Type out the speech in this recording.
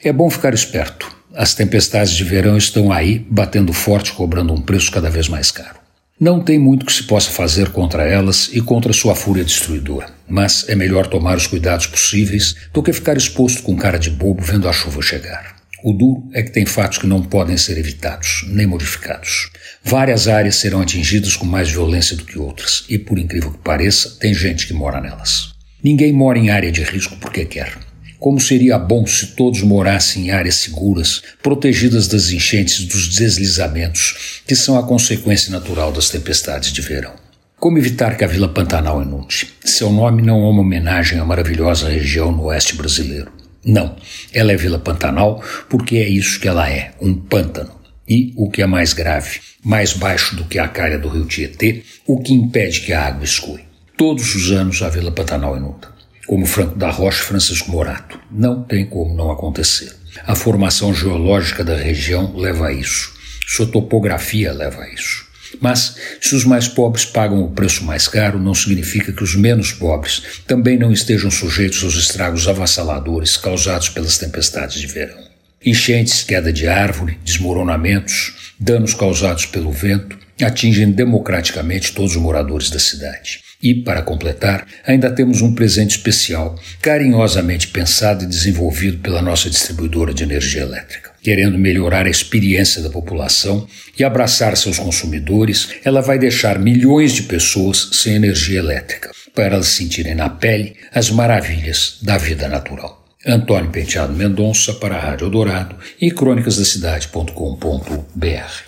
É bom ficar esperto. As tempestades de verão estão aí, batendo forte, cobrando um preço cada vez mais caro. Não tem muito que se possa fazer contra elas e contra sua fúria destruidora, mas é melhor tomar os cuidados possíveis do que ficar exposto com cara de bobo vendo a chuva chegar. O duro é que tem fatos que não podem ser evitados, nem modificados. Várias áreas serão atingidas com mais violência do que outras, e por incrível que pareça, tem gente que mora nelas. Ninguém mora em área de risco porque quer. Como seria bom se todos morassem em áreas seguras, protegidas das enchentes e dos deslizamentos, que são a consequência natural das tempestades de verão. Como evitar que a Vila Pantanal inunde? Seu nome não é uma homenagem à maravilhosa região no oeste brasileiro. Não, ela é Vila Pantanal porque é isso que ela é, um pântano. E, o que é mais grave, mais baixo do que a calha do rio Tietê, o que impede que a água escoe. Todos os anos a Vila Pantanal inunda como Franco da Rocha e Francisco Morato. Não tem como não acontecer. A formação geológica da região leva a isso. Sua topografia leva a isso. Mas, se os mais pobres pagam o preço mais caro, não significa que os menos pobres também não estejam sujeitos aos estragos avassaladores causados pelas tempestades de verão. Enchentes, queda de árvore, desmoronamentos, danos causados pelo vento atingem democraticamente todos os moradores da cidade. E, para completar, ainda temos um presente especial, carinhosamente pensado e desenvolvido pela nossa distribuidora de energia elétrica. Querendo melhorar a experiência da população e abraçar seus consumidores, ela vai deixar milhões de pessoas sem energia elétrica, para elas sentirem na pele as maravilhas da vida natural. Antônio Penteado Mendonça para a Rádio Dourado e crônicasdacidade.com.br